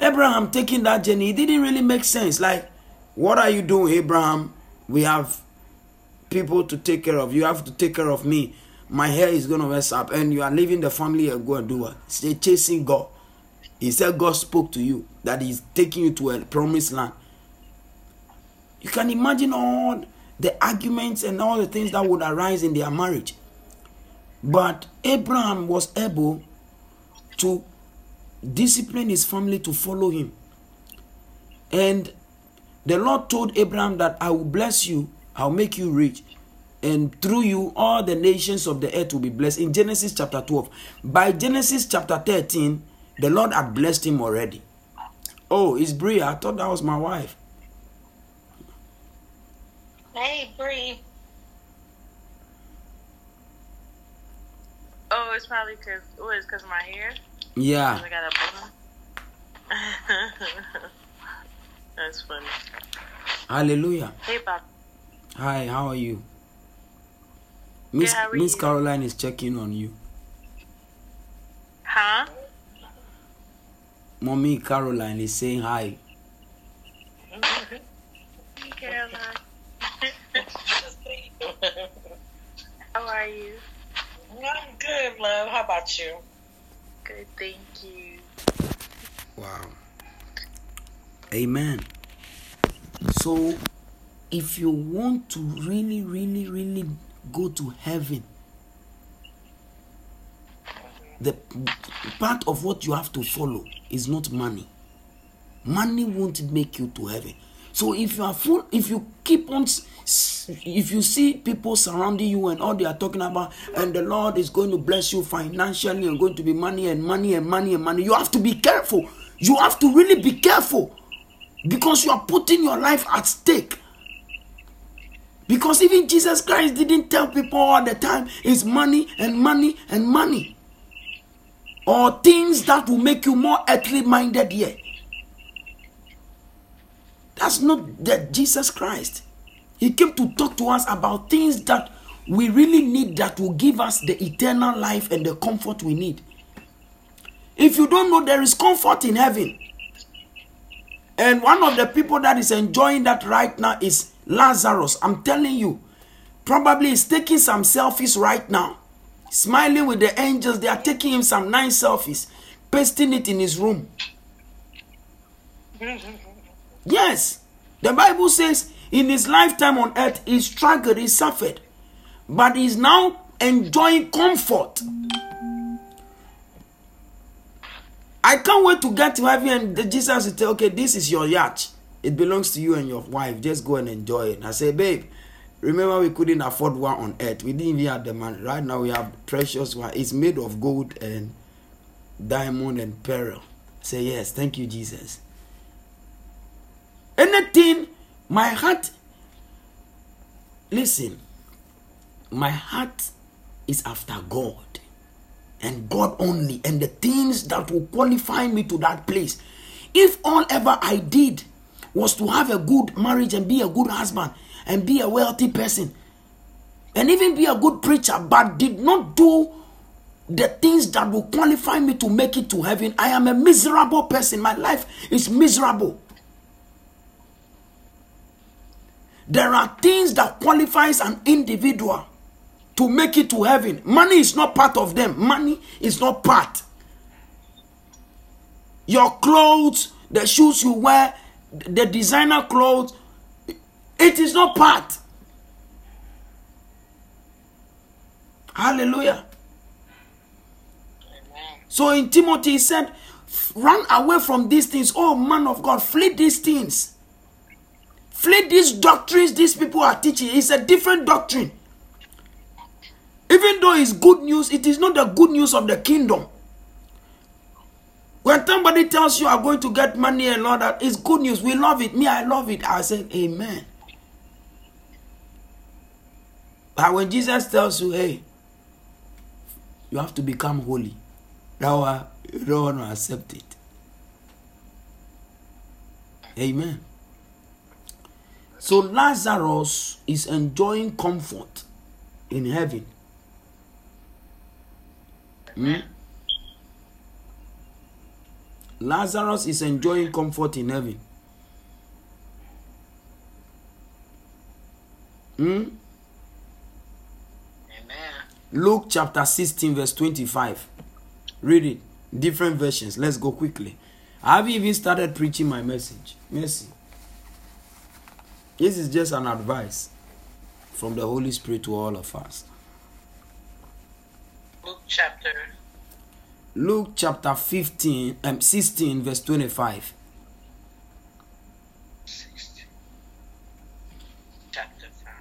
Abraham taking that journey, it didn't really make sense. Like, what are you doing, Abraham? We have people to take care of. You have to take care of me. My hair is gonna mess up, and you are leaving the family and go and do what? Stay chasing God. He said God spoke to you that He's taking you to a promised land. You can imagine all the arguments and all the things that would arise in their marriage. But Abraham was able to discipline his family to follow him. And the Lord told Abraham that I will bless you, I'll make you rich, and through you all the nations of the earth will be blessed. In Genesis chapter 12. By Genesis chapter 13, the Lord had blessed him already. Oh, it's Bria. I thought that was my wife. Hey, Bree. Oh, it's probably because what oh, is because of my hair? Yeah. 'Cause I got a bun. That's funny. Hallelujah. Hey, Bob. Hi, how are you? Miss how are Miss you? Caroline is checking on you. Huh? Mommy Caroline is saying hi. Caroline. How are you? I'm good, love. How about you? Thank you. Wow. Amen. So, if you want to really, really, really go to heaven, the part of what you have to follow is not money. Money won't make you to heaven. So if you are full, if you keep on, if you see people surrounding you and all they are talking about, and the Lord is going to bless you financially and going to be money and money and money and money, you have to be careful. You have to really be careful because you are putting your life at stake. Because even Jesus Christ didn't tell people all the time it's money and money and money or things that will make you more earthly minded here. That's not the Jesus Christ. He came to talk to us about things that we really need that will give us the eternal life and the comfort we need. If you don't know, there is comfort in heaven. And one of the people that is enjoying that right now is Lazarus. I'm telling you, probably he's taking some selfies right now, smiling with the angels. They are taking him some nice selfies, pasting it in his room. Yes, the Bible says in his lifetime on earth, he struggled, he suffered, but he's now enjoying comfort. I can't wait to get to heaven and Jesus will tell, okay, this is your yacht. It belongs to you and your wife. Just go and enjoy it. I say, babe, remember we couldn't afford one on earth. We didn't even have the money. Right now we have precious one. It's made of gold and diamond and pearl. Say, yes, thank you, Jesus. Anything, my heart, listen, my heart is after God and God only, and the things that will qualify me to that place. If all ever I did was to have a good marriage and be a good husband and be a wealthy person and even be a good preacher, but did not do the things that will qualify me to make it to heaven, I am a miserable person. My life is miserable. There are things that qualifies an individual to make it to heaven. Money is not part of them. Money is not part. Your clothes, the shoes you wear, the designer clothes, it is not part. Hallelujah. So in Timothy, he said, Run away from these things. Oh, man of God, flee these things. Flee these doctrines these people are teaching. It's a different doctrine. Even though it's good news, it is not the good news of the kingdom. When somebody tells you are going to get money and all that, it's good news. We love it. Me, I love it. I say, Amen. But when Jesus tells you, hey, you have to become holy, now you don't want to accept it. Amen. So Lazarus is enjoying comfort in heaven. Hmm? Lazarus is enjoying comfort in heaven. Hmm? Luke chapter 16, verse 25. Read it. Different versions. Let's go quickly. I haven't even started preaching my message. Mercy. This is just an advice from the Holy Spirit to all of us. Luke chapter Luke chapter 15, um, 16, verse 25. 16. Chapter 5.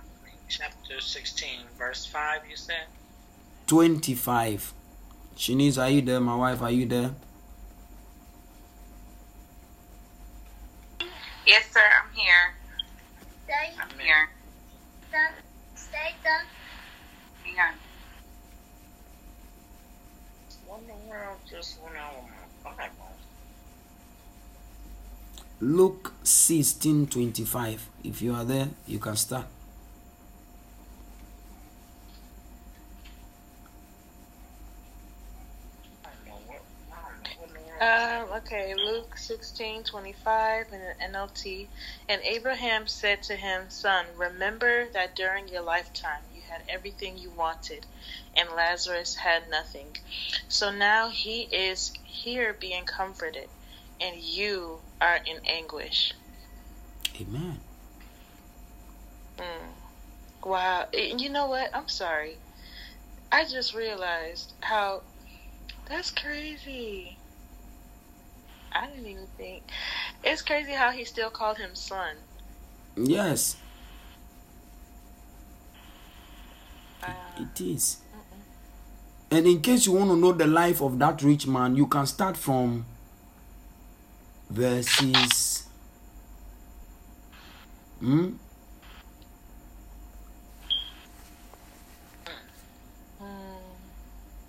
Chapter 16, verse 5, you said? 25. Shanice, are you there? My wife, are you there? Yes, sir. I'm here. Stay I'm I'm here. done. Stay done. Here. What in the world just went on with my Bible? Luke 16, 25. If you are there, you can start. Um, okay, Luke sixteen twenty five in the NLT. And Abraham said to him, Son, remember that during your lifetime had everything you wanted, and Lazarus had nothing. So now he is here being comforted, and you are in anguish. Amen. Mm. Wow. You know what? I'm sorry. I just realized how that's crazy. I didn't even think. It's crazy how he still called him son. Yes, Uh, it is. And in case you want to know the life of that rich man, you can start from verses hmm, mm,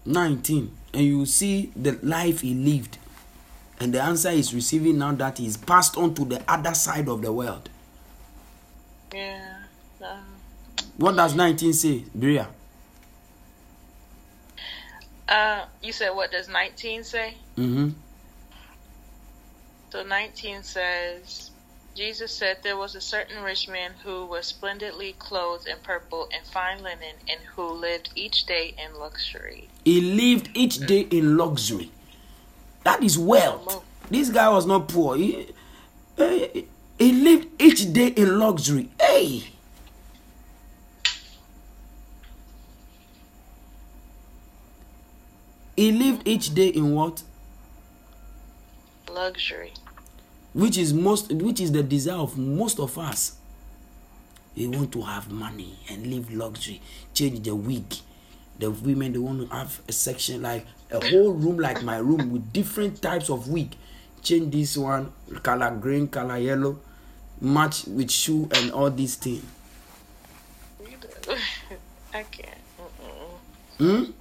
19 and you see the life he lived. And the answer is receiving now that he's passed on to the other side of the world. yeah. Um, What does 19 say, Bria? uh, you said what does 19 say? Mm-hmm. So 19 says, Jesus said there was a certain rich man who was splendidly clothed in purple and fine linen, and who lived each day in luxury. He lived each day in luxury. That is wealth. This guy was not poor. He, eh, he lived each day in luxury. Hey! He lived each day in what? Luxury. Which is most which is the desire of most of us. We want to have money and live luxury. Change the wig. The women they want to have a section like a whole room like my room with different types of wig. Change this one, color green, color yellow, match with shoe and all these things. I can't. Mm-mm. Hmm?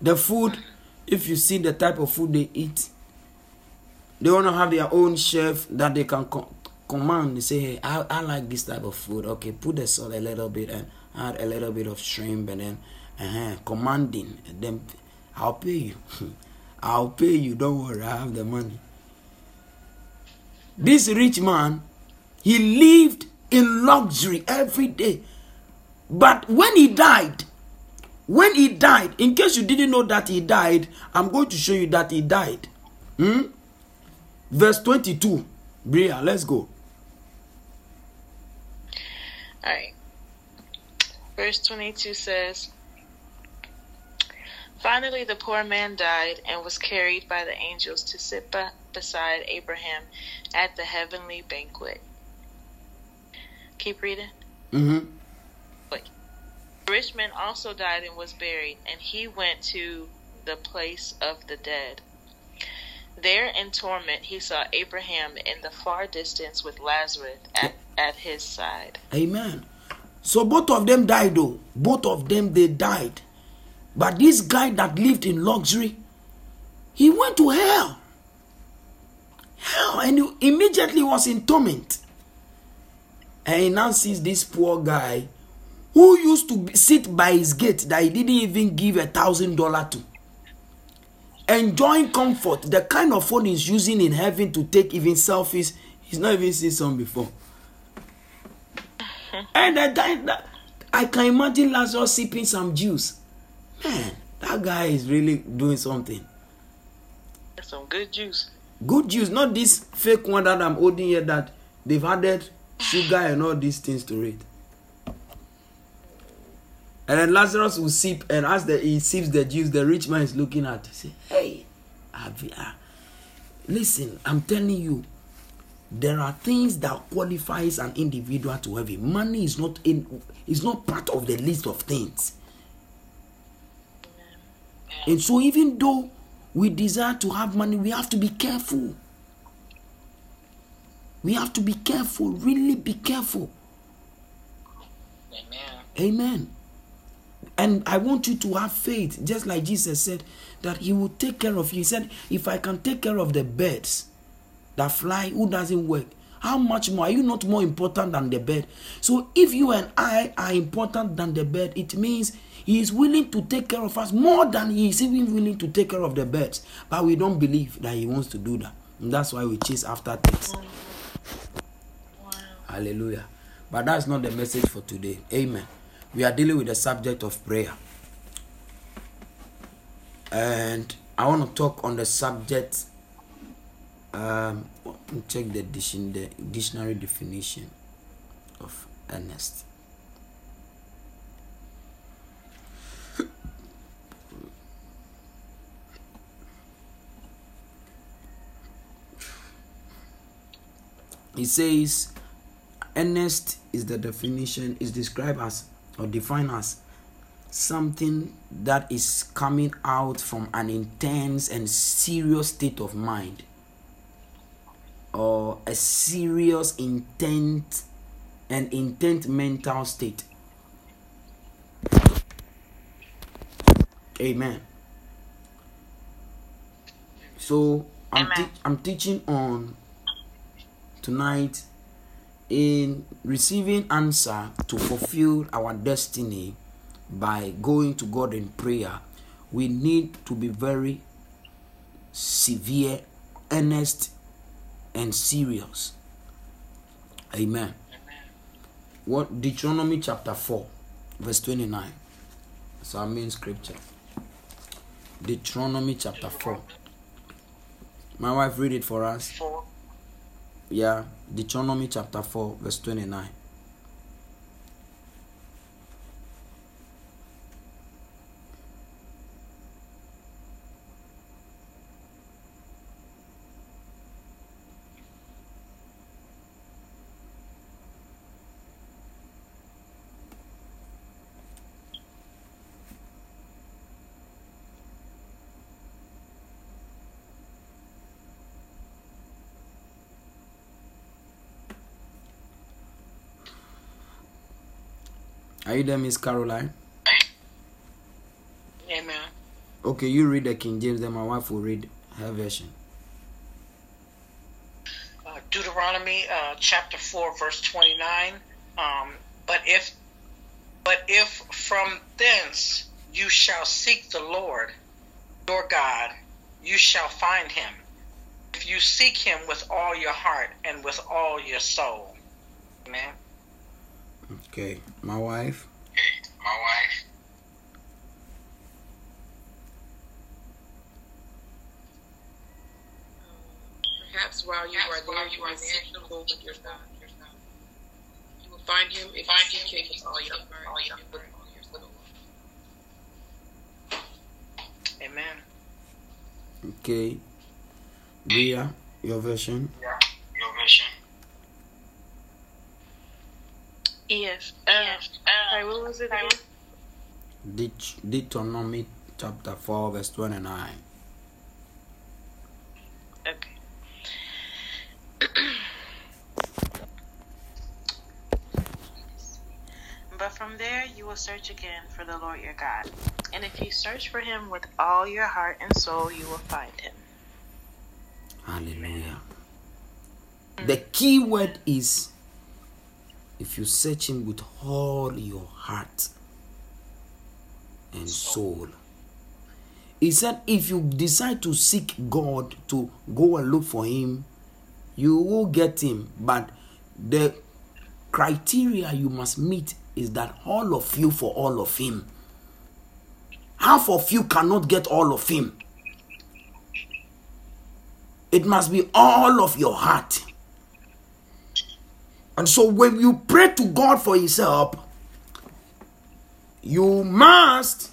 The food, if you see the type of food they eat, they want to have their own chef that they can co- command. They say, hey, I, I like this type of food. Okay, put the salt a little bit and add a little bit of shrimp and then uh commanding. And then I'll pay you. I'll pay you. Don't worry, I have the money. This rich man, he lived in luxury every day. But when he died, when he died, in case you didn't know that he died, I'm going to show you that he died. Hmm? Verse 22. Bria, let's go. All right. Verse 22 says, Finally, the poor man died and was carried by the angels to sit be- beside Abraham at the heavenly banquet. Keep reading. Mm-hmm. The rich man also died and was buried, and he went to the place of the dead. There in torment, he saw Abraham in the far distance with Lazarus at, at his side. Amen. So both of them died though. Both of them they died. But this guy that lived in luxury, he went to hell. Hell, and he immediately was in torment. And he now sees this poor guy who used to sit by his gate that he didn't even give a thousand dollar to. enjoying comfort. The kind of phone he's using in heaven to take even selfies, he's not even seen some before. and that, that, that, I can imagine Lazarus sipping some juice. Man, that guy is really doing something. That's some good juice. Good juice, not this fake one that I'm holding here that they've added sugar and all these things to it. And then Lazarus will sip, and as the, he sips the juice, the rich man is looking at. He say, "Hey, Avi, ah, listen, I'm telling you, there are things that qualifies an individual to heaven. Money is not in, is not part of the list of things. And so, even though we desire to have money, we have to be careful. We have to be careful, really be careful. Amen. Amen. And I want you to have faith, just like Jesus said, that He will take care of you. He said, If I can take care of the birds that fly, who doesn't work, how much more are you not more important than the bird? So, if you and I are important than the bird, it means He is willing to take care of us more than He is even willing to take care of the birds. But we don't believe that He wants to do that. And that's why we chase after things. Wow. Hallelujah. But that's not the message for today. Amen. We are dealing with the subject of prayer. And I want to talk on the subject. Um, check the, diction, the dictionary definition of earnest. It says earnest is the definition is described as or defined as something that is coming out from an intense and serious state of mind or a serious intent and intent mental state amen so i'm, Amen. te- I'm teaching on tonight in receiving answer to fulfill our destiny by going to God in prayer, we need to be very severe, earnest, and serious. Amen. What Deuteronomy chapter 4, verse 29. That's our main scripture. Deuteronomy chapter 4. My wife read it for us. Yeah, Deuteronomy chapter 4, verse 29. Are you there, Miss Caroline? Amen. Okay, you read the King James, then my wife will read her version. Uh, Deuteronomy uh, chapter four, verse twenty-nine. Um, but if, but if from thence you shall seek the Lord, your God, you shall find him. If you seek him with all your heart and with all your soul. Amen. Okay, my wife. Okay, my wife. Perhaps while you Perhaps are while there, you you are will there, seek the Lord your God. You will find him if Find you him seek him if with you all seek your him with heart all your and with heart all. Amen. Okay. Bria, your version. Yeah. Your vision. EF. Uh, sorry, what was it again? Det- Deuteronomy chapter 4, verse 29. Okay. But from there you will search again for the Lord your God. And if you search for him with all your heart and soul, you will find him. Hallelujah. The key word is if you search him with all your heart and soul. he said if you decide to seek God to go and look for him, you will get him. But the criteria you must meet is that all of you for all of him. Half of you cannot get all of him. It must be all of your heart. And so when you pray to God for his help, you must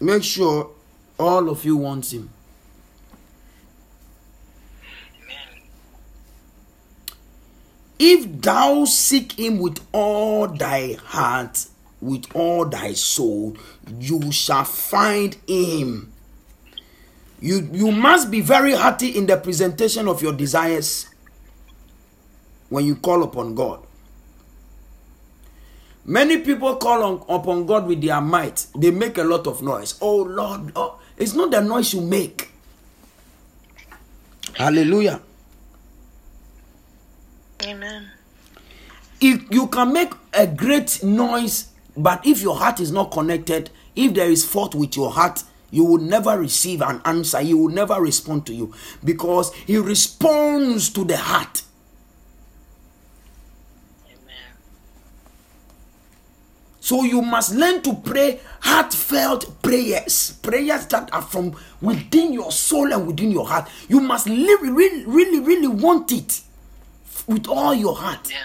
make sure all of you want him. If thou seek him with all thy heart, with all thy soul, you shall find him. You, you must be very hearty in the presentation of your desires when you call upon God. Many people call on, upon God with their might. They make a lot of noise. Oh Lord, oh, it's not the noise you make. Hallelujah. Amen. if you can make a great noise but if your heart is not connected if there is fault with your heart you will never receive an answer he will never respond to you because he responds to the heart so you must learn to pray heartfelt prayers prayers that are from within your soul and within your heart you must really really really, really want it with all your heart Yeah.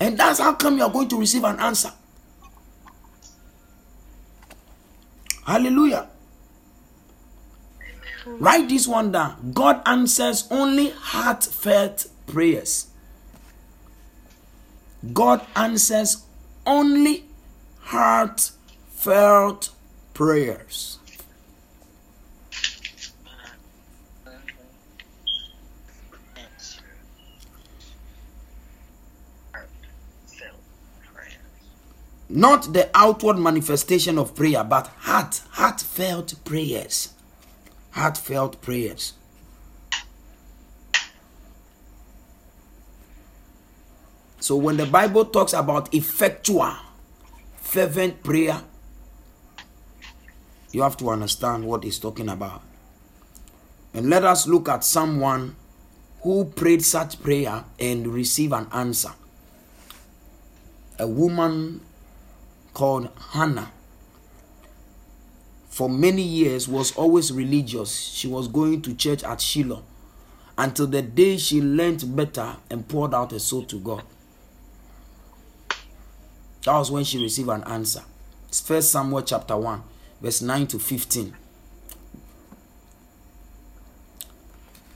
And that's how come you are going to receive an answer. Hallelujah. Write this one down. God answers only heartfelt prayers. God answers only heartfelt prayers. Not the outward manifestation of prayer, but heart, heartfelt prayers. Heartfelt prayers. So when the Bible talks about effectual, fervent prayer, you have to understand what he's talking about. And let us look at someone who prayed such prayer and received an answer. A woman called Hannah. For many years was always religious. She was going to church at Shiloh until the day she learned better and poured out her soul to God. That was when she received an answer. It's First Samuel chapter 1, verse 9 to 15.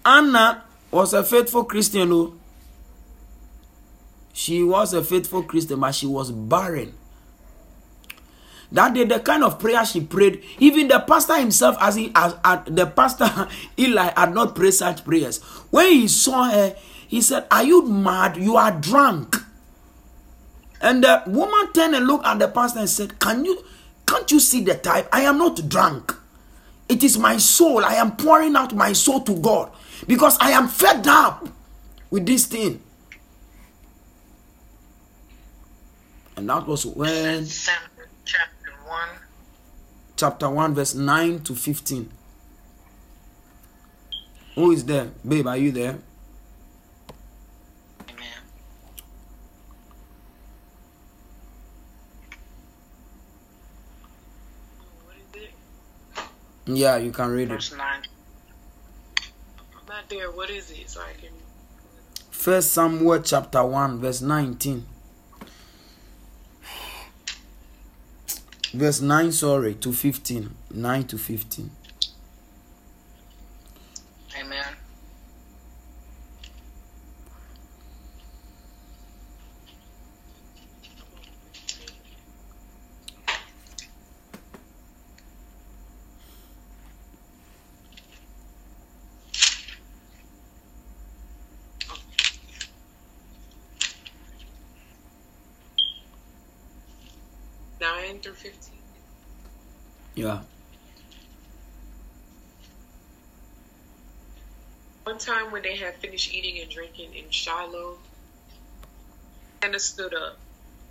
Anna was a faithful Christian. Oh. She was a faithful Christian, but she was barren. That day, the kind of prayer she prayed, even the pastor himself, as he as, as the pastor Eli had not prayed such prayers. When he saw her, he said, Are you mad? You are drunk. And the woman turned and looked at the pastor and said, Can you can't you see the type? I am not drunk. It is my soul. I am pouring out my soul to God because I am fed up with this thing. And that was when chapter 1. chapter 1, verse 9 to 15. Who is there? Babe, are you there? Amen. What is it? Yeah, you can read it. Verse 9. Not there. What is it? So I can. First Samuel chapter 1, verse 19. Verse 9, sorry, to 15. 9 to 15. Amen. Nine through fifteen. Yeah. One time when they had finished eating and drinking in Shiloh, Hannah stood up.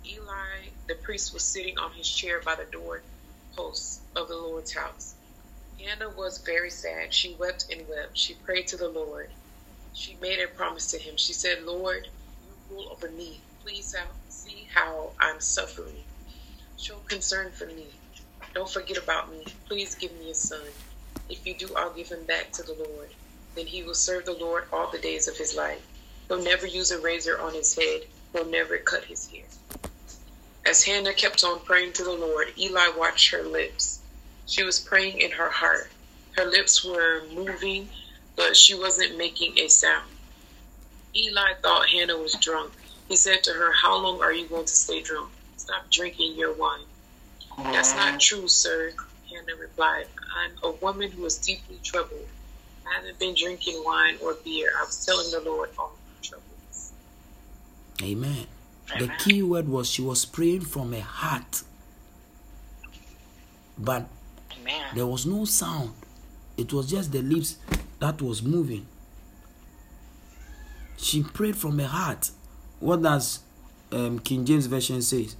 Eli, the priest, was sitting on his chair by the door, posts of the Lord's house. Hannah was very sad. She wept and wept. She prayed to the Lord. She made a promise to him. She said, Lord, you rule over me. Please see how I'm suffering. Show concern for me. Don't forget about me. Please give me a son. If you do, I'll give him back to the Lord. Then he will serve the Lord all the days of his life. He'll never use a razor on his head. He'll never cut his hair. As Hannah kept on praying to the Lord, Eli watched her lips. She was praying in her heart. Her lips were moving, but she wasn't making a sound. Eli thought Hannah was drunk. He said to her, How long are you going to stay drunk? Stop drinking your wine. That's not true, sir, Hannah replied. I'm a woman who is deeply troubled. I haven't been drinking wine or beer. I was telling the Lord all my troubles. Amen. The key word was she was praying from her heart. But Amen. there was no sound. It was just the lips that was moving. She prayed from her heart. What does um, King James Version says?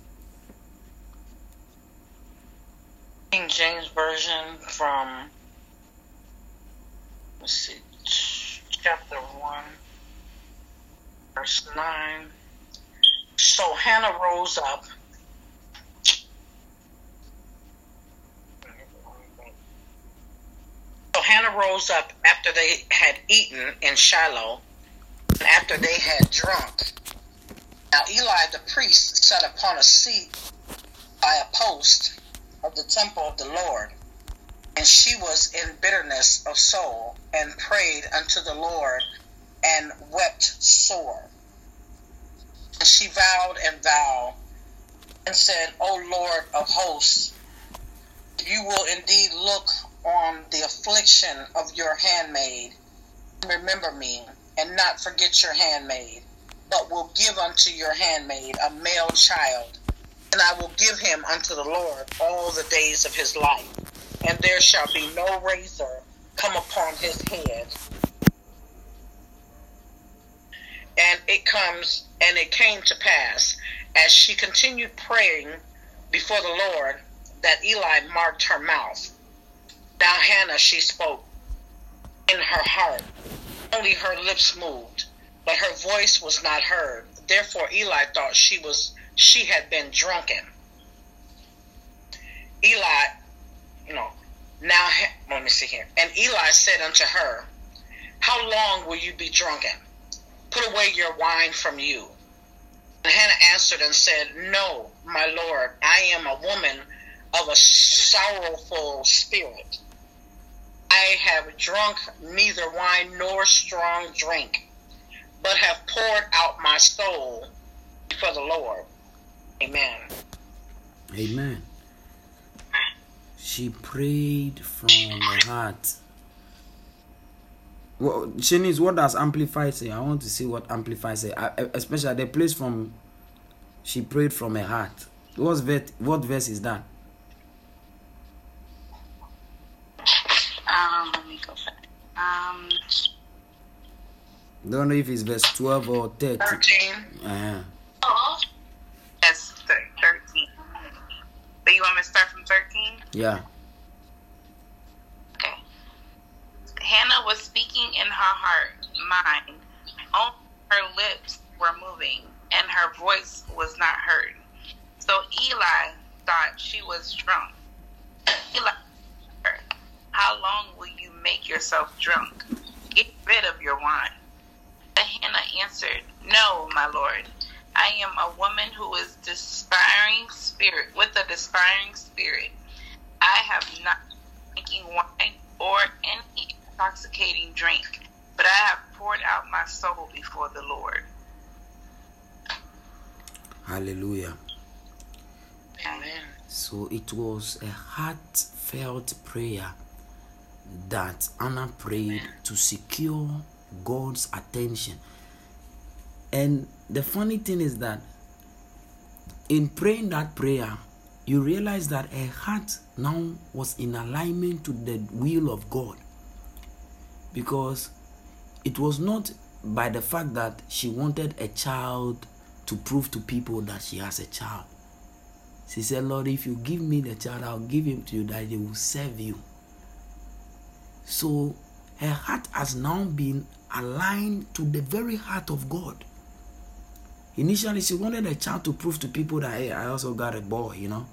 King James Version from, let's see, chapter 1, verse 9. So Hannah rose up. So Hannah rose up after they had eaten in Shiloh, and after they had drunk. Now Eli the priest sat upon a seat by a post of the temple of the Lord. And she was in bitterness of soul, and prayed unto the Lord, and wept sore. And she vowed and vowed, and said, O Lord of hosts, you will indeed look on the affliction of your handmaid, and remember me, and not forget your handmaid, but will give unto your handmaid a male child and I will give him unto the Lord all the days of his life, and there shall be no razor come upon his head. And it comes, and it came to pass, as she continued praying before the Lord, that Eli marked her mouth. Now Hannah she spoke in her heart, only her lips moved, but her voice was not heard. Therefore Eli thought she was she had been drunken. Eli, now let me see here. And Eli said unto her, How long will you be drunken? Put away your wine from you. And Hannah answered and said, No, my lord, I am a woman of a sorrowful spirit. I have drunk neither wine nor strong drink, but have poured out my soul for the Lord. Amen. Amen. She prayed from the heart. Well, Shanice, what does Amplify say? I want to see what Amplify say, I- I- especially the place from. She prayed from her heart. What's vet, what verse is that? Um, let me go. Um, Don't know if it's verse twelve or thirty. 13. Uh-huh. that's thir- 13. So you want me to start from 13? Yeah. Okay. Hannah was speaking in her heart, mind. Only her lips were moving, and her voice was not heard. So Eli thought she was drunk. Eli How long will you make yourself drunk? Get rid of your wine. But Hannah answered, No, my lord. I am a woman who is despairing spirit with a despairing spirit. I have not drinking wine or any intoxicating drink, but I have poured out my soul before the Lord. Hallelujah. Amen. So it was a heartfelt prayer that Anna prayed to secure God's attention. And the funny thing is that in praying that prayer, you realize that her heart now was in alignment to the will of God. Because it was not by the fact that she wanted a child to prove to people that she has a child She said, Lord, if you give me the child, I'll give him to you that they will serve you. So her heart has now been aligned to the very heart of God. Initially, she wanted a child to prove to people that, hey, I also got a boy, you know.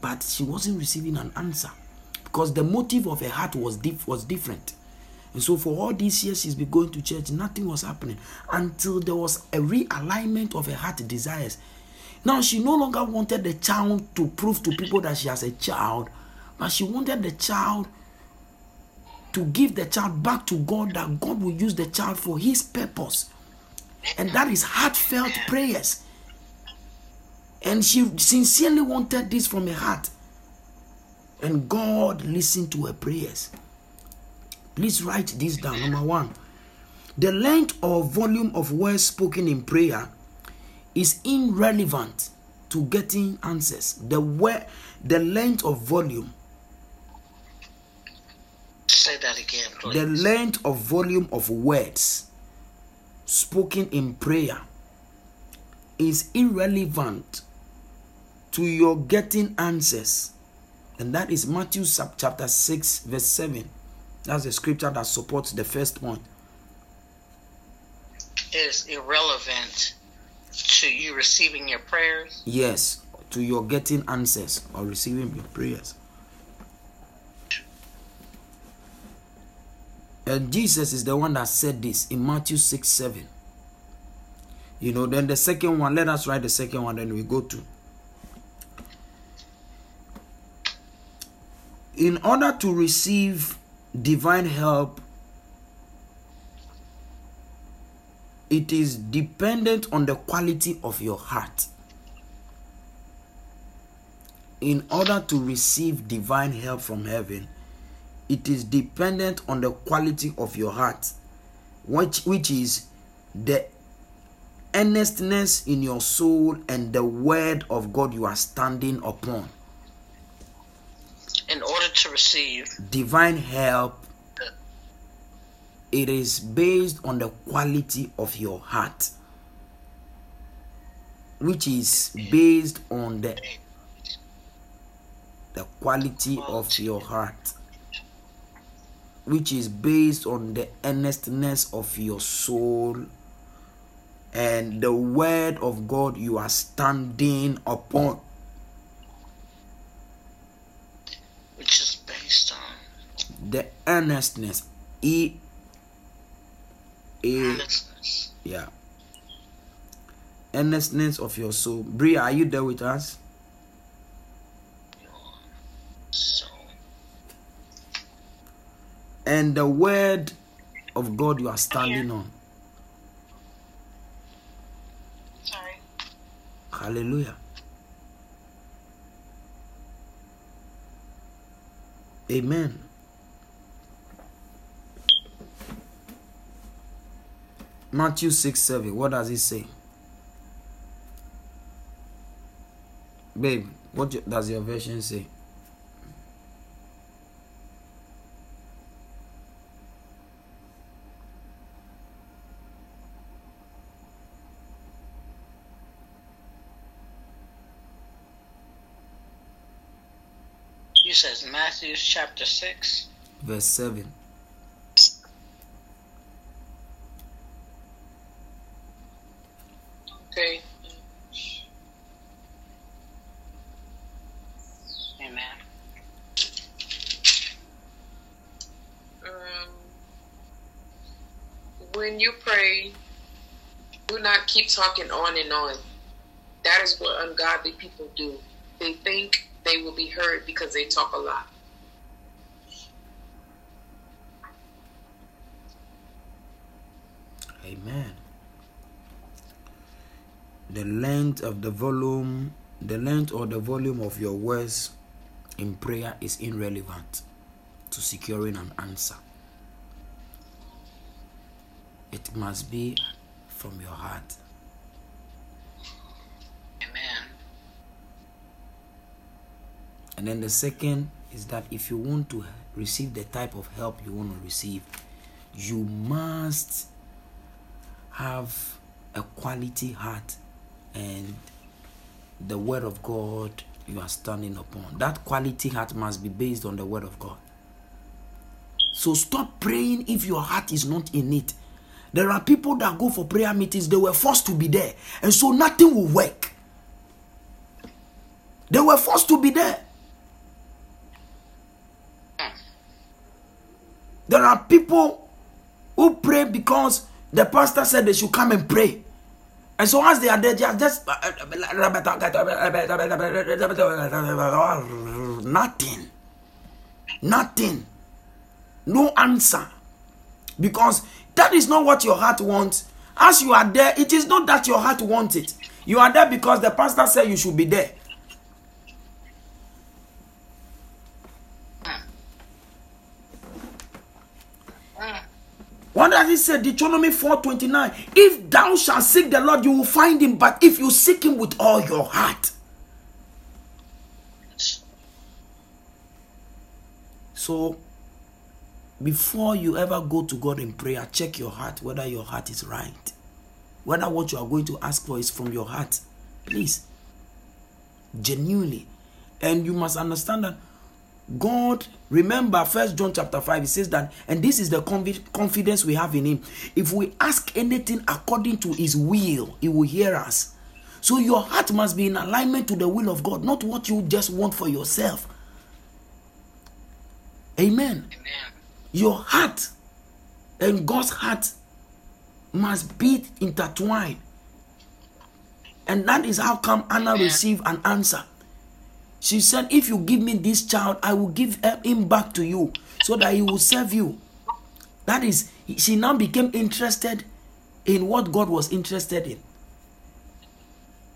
But she wasn't receiving an answer because the motive of her heart was, dif- was different. And so, for all these years, she's been going to church, nothing was happening until there was a realignment of her heart desires. Now, she no longer wanted the child to prove to people that she has a child, but she wanted the child to give the child back to God, that God will use the child for His purpose. And that is heartfelt prayers. And she sincerely wanted this from her heart. And God listened to her prayers. Please write this down. Number one, the length or volume of words spoken in prayer is irrelevant to getting answers. The word, the length of volume, Say that again, please. the length of volume of words spoken in prayer is irrelevant to your getting answers. And that is Matthew chapter 6, verse 7. That's the scripture that supports the first point. is irrelevant to you receiving your prayers. Yes, to your getting answers or receiving your prayers. And Jesus is the one that said this in Matthew 6 7. You know, then the second one, let us write the second one, then we go to. In order to receive divine help, it is dependent on the quality of your heart. In order to receive divine help from heaven, it is dependent on the quality of your heart, which, which is the earnestness in your soul and the word of God you are standing upon. In order to receive Divine help, it is based on the quality of your heart, which is based on the the quality of your heart, which is based on the earnestness of your soul and the word of God you are standing upon. which is based on The earnestness, E A earnestness. Yeah. Earnestness of your soul. Bria, are you there with us? So And the word of God you are standing on. Sorry. Hallelujah. Amen. Matthew 6 7. What does it say? Babe, what does your version say? You says Matthew chapter six. Verse 7. Okay. Amen. Um, when you pray, do not keep talking on and on. That is what ungodly people do. They think they will be heard because they talk a lot. Amen. The length of the volume, the length or the volume of your words in prayer is irrelevant to securing an answer. It must be from your heart. Amen. And then the second is that if you want to receive the type of help you want to receive, you must have a quality heart and the word of God you are standing upon. That quality heart must be based on the word of God. So stop praying if your heart is not in it. There are people that go for prayer meetings, they were forced to be there, and so nothing will work. They were forced to be there. There are people who pray because the pastor said they should come and pray. And so as they are there, they are just nothing. Nothing. No answer. Because that is not what your heart wants. As you are there, it is not that your heart wants it. You are there because the pastor said you should be there. What does it say? Deuteronomy 4:29. If thou shalt seek the Lord, you will find him, but if you seek him with all your heart. So before you ever go to God in prayer, check your heart whether your heart is right. Whether what you are going to ask for is from your heart. Please. Genuinely. And you must understand that God, remember First John chapter 5, it says that, and this is the confi- confidence we have in Him. If we ask anything according to His will, He will hear us. So your heart must be in alignment to the will of God, not what you just want for yourself. Amen. Amen. Your heart and God's heart must be intertwined. And that is how come Anna received an answer. She said, If you give me this child, I will give him back to you so that he will serve you. That is, she now became interested in what God was interested in.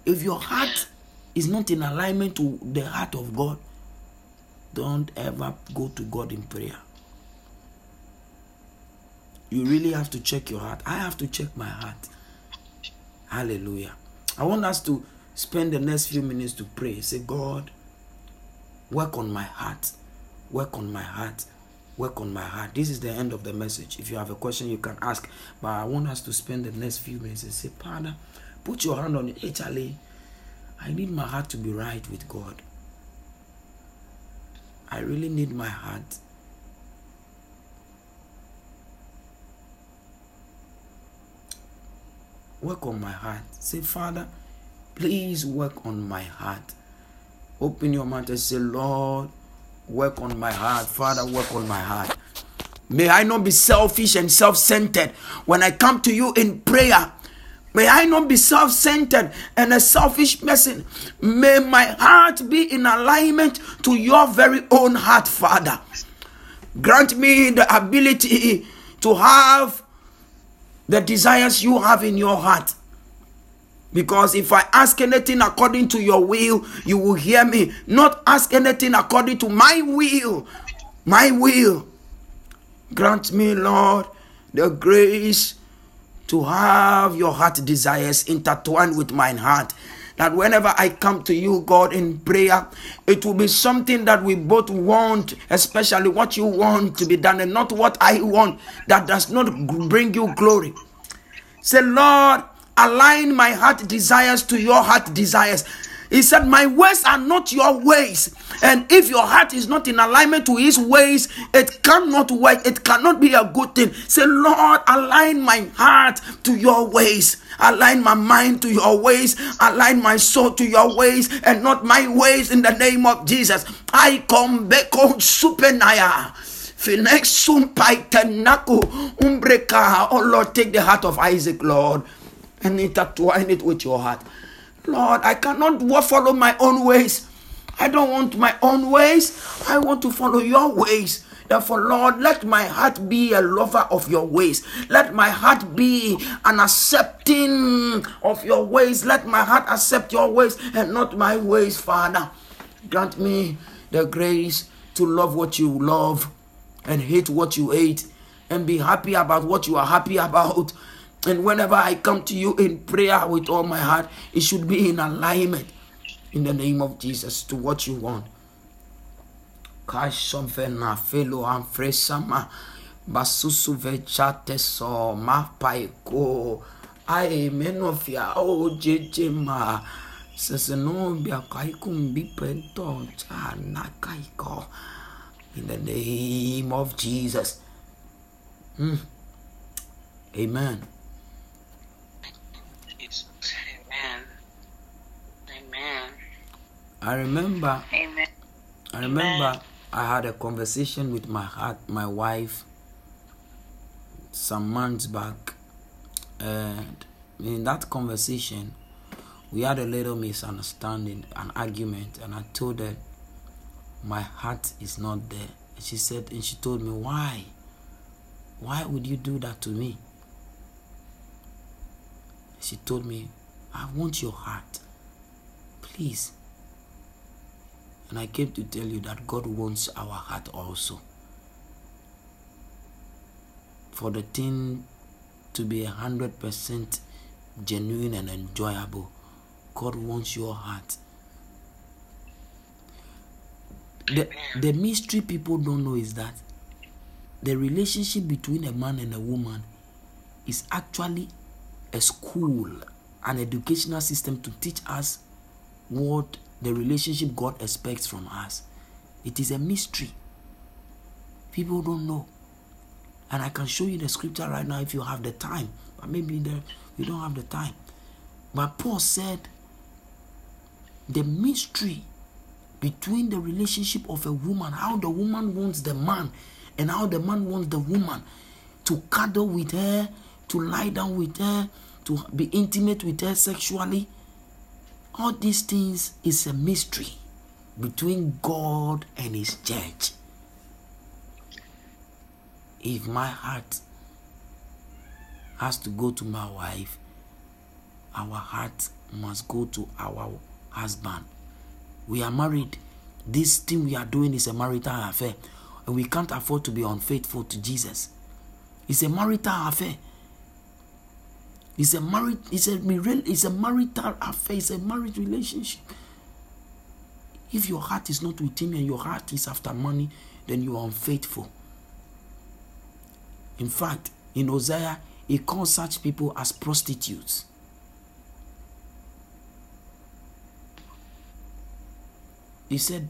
If your heart is not in alignment to the heart of God, don't ever go to God in prayer. You really have to check your heart. I have to check my heart. Hallelujah. I want us to spend the next few minutes to pray. Say, God, work on my heart. Work on my heart. Work on my heart. This is the end of the message. If you have a question, you can ask. But I want us to spend the next few minutes and say, Father, put your hand on it. Charlie, I need my heart to be right with God. I really need my heart. Work on my heart. Say, Father, please work on my heart. Open your mouth and say, Lord, work on my heart. Father, work on my heart. May I not be selfish and self centered when I come to you in prayer. May I not be self centered and a selfish person. May my heart be in alignment to your very own heart, Father. Grant me the ability to have the desires you have in your heart. Because if I ask anything according to your will, you will hear me. Not ask anything according to my will. My will. Grant me, Lord, the grace to have your heart desires intertwined with mine heart. That whenever I come to you, God, in prayer, it will be something that we both want, especially what you want to be done, and not what I want that does not bring you glory. Say, Lord, align my heart desires to your heart desires. He said, My ways are not your ways. And if your heart is not in alignment to his ways, it cannot work. It cannot be a good thing. Say, Lord, align my heart to your ways. Align my mind to your ways. Align my soul to your ways and not my ways in the name of Jesus. I come back on supernaya. Phoenix sumpaitenako umbreka. Oh Lord, take the heart of Isaac, Lord, and intertwine it with your heart. Lord, I cannot follow my own ways. I don't want my own ways. I want to follow your ways. Therefore, Lord, let my heart be a lover of your ways. Let my heart be an accepting of your ways. Let my heart accept your ways and not my ways, Father. Grant me the grace to love what you love and hate what you hate and be happy about what you are happy about. And whenever I come to you in prayer with all my heart, it should be in alignment in the name of Jesus to what you want. Kashomfena felo amfresama basusu vechate so ma paiko ai menofia o jeje ma sese no bia kai kum bi pento ko. In the name of Jesus. Mm. Amen. Jesus. Amen. Amen. I remember Amen. I remember I had a conversation with my heart, my wife, some months back, and in that conversation, we had a little misunderstanding, an argument, and I told her my heart is not there. And she said, and she told me, why? Why would you do that to me? She told me, I want your heart. Please. And I came to tell you that God wants our heart also. For the thing to be a hundred percent genuine and enjoyable, God wants your heart. The, the mystery people don't know is that the relationship between a man and a woman is actually a school, an educational system to teach us what the relationship God expects from us. It is a mystery. People don't know. And I can show you the scripture right now if you have the time. But maybe the, you don't have the time. But Paul said the mystery between the relationship of a woman, how the woman wants the man, and how the man wants the woman to cuddle with her, to lie down with her, to be intimate with her sexually. All these things is a mystery between God and His church. If my heart has to go to my wife, our heart must go to our husband. We are married. This thing we are doing is a marital affair, and we can't afford to be unfaithful to Jesus. It's a marital affair. It's a marriage, It's a real. It's a marital affair. It's a marriage relationship. If your heart is not with Him and your heart is after money, then you are unfaithful. In fact, in Hosea, he calls such people as prostitutes. He said,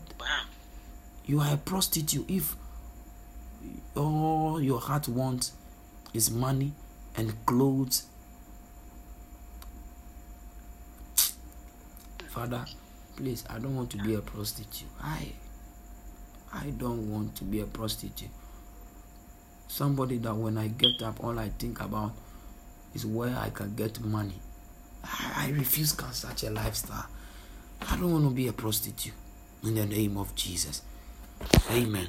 You are a prostitute if all your heart wants is money and clothes. Father, please, I don't want to be a prostitute. I I don't want to be a prostitute. Somebody that when I get up, all I think about is where I can get money. I, I refuse such a lifestyle. I don't want to be a prostitute. In the name of Jesus. Amen.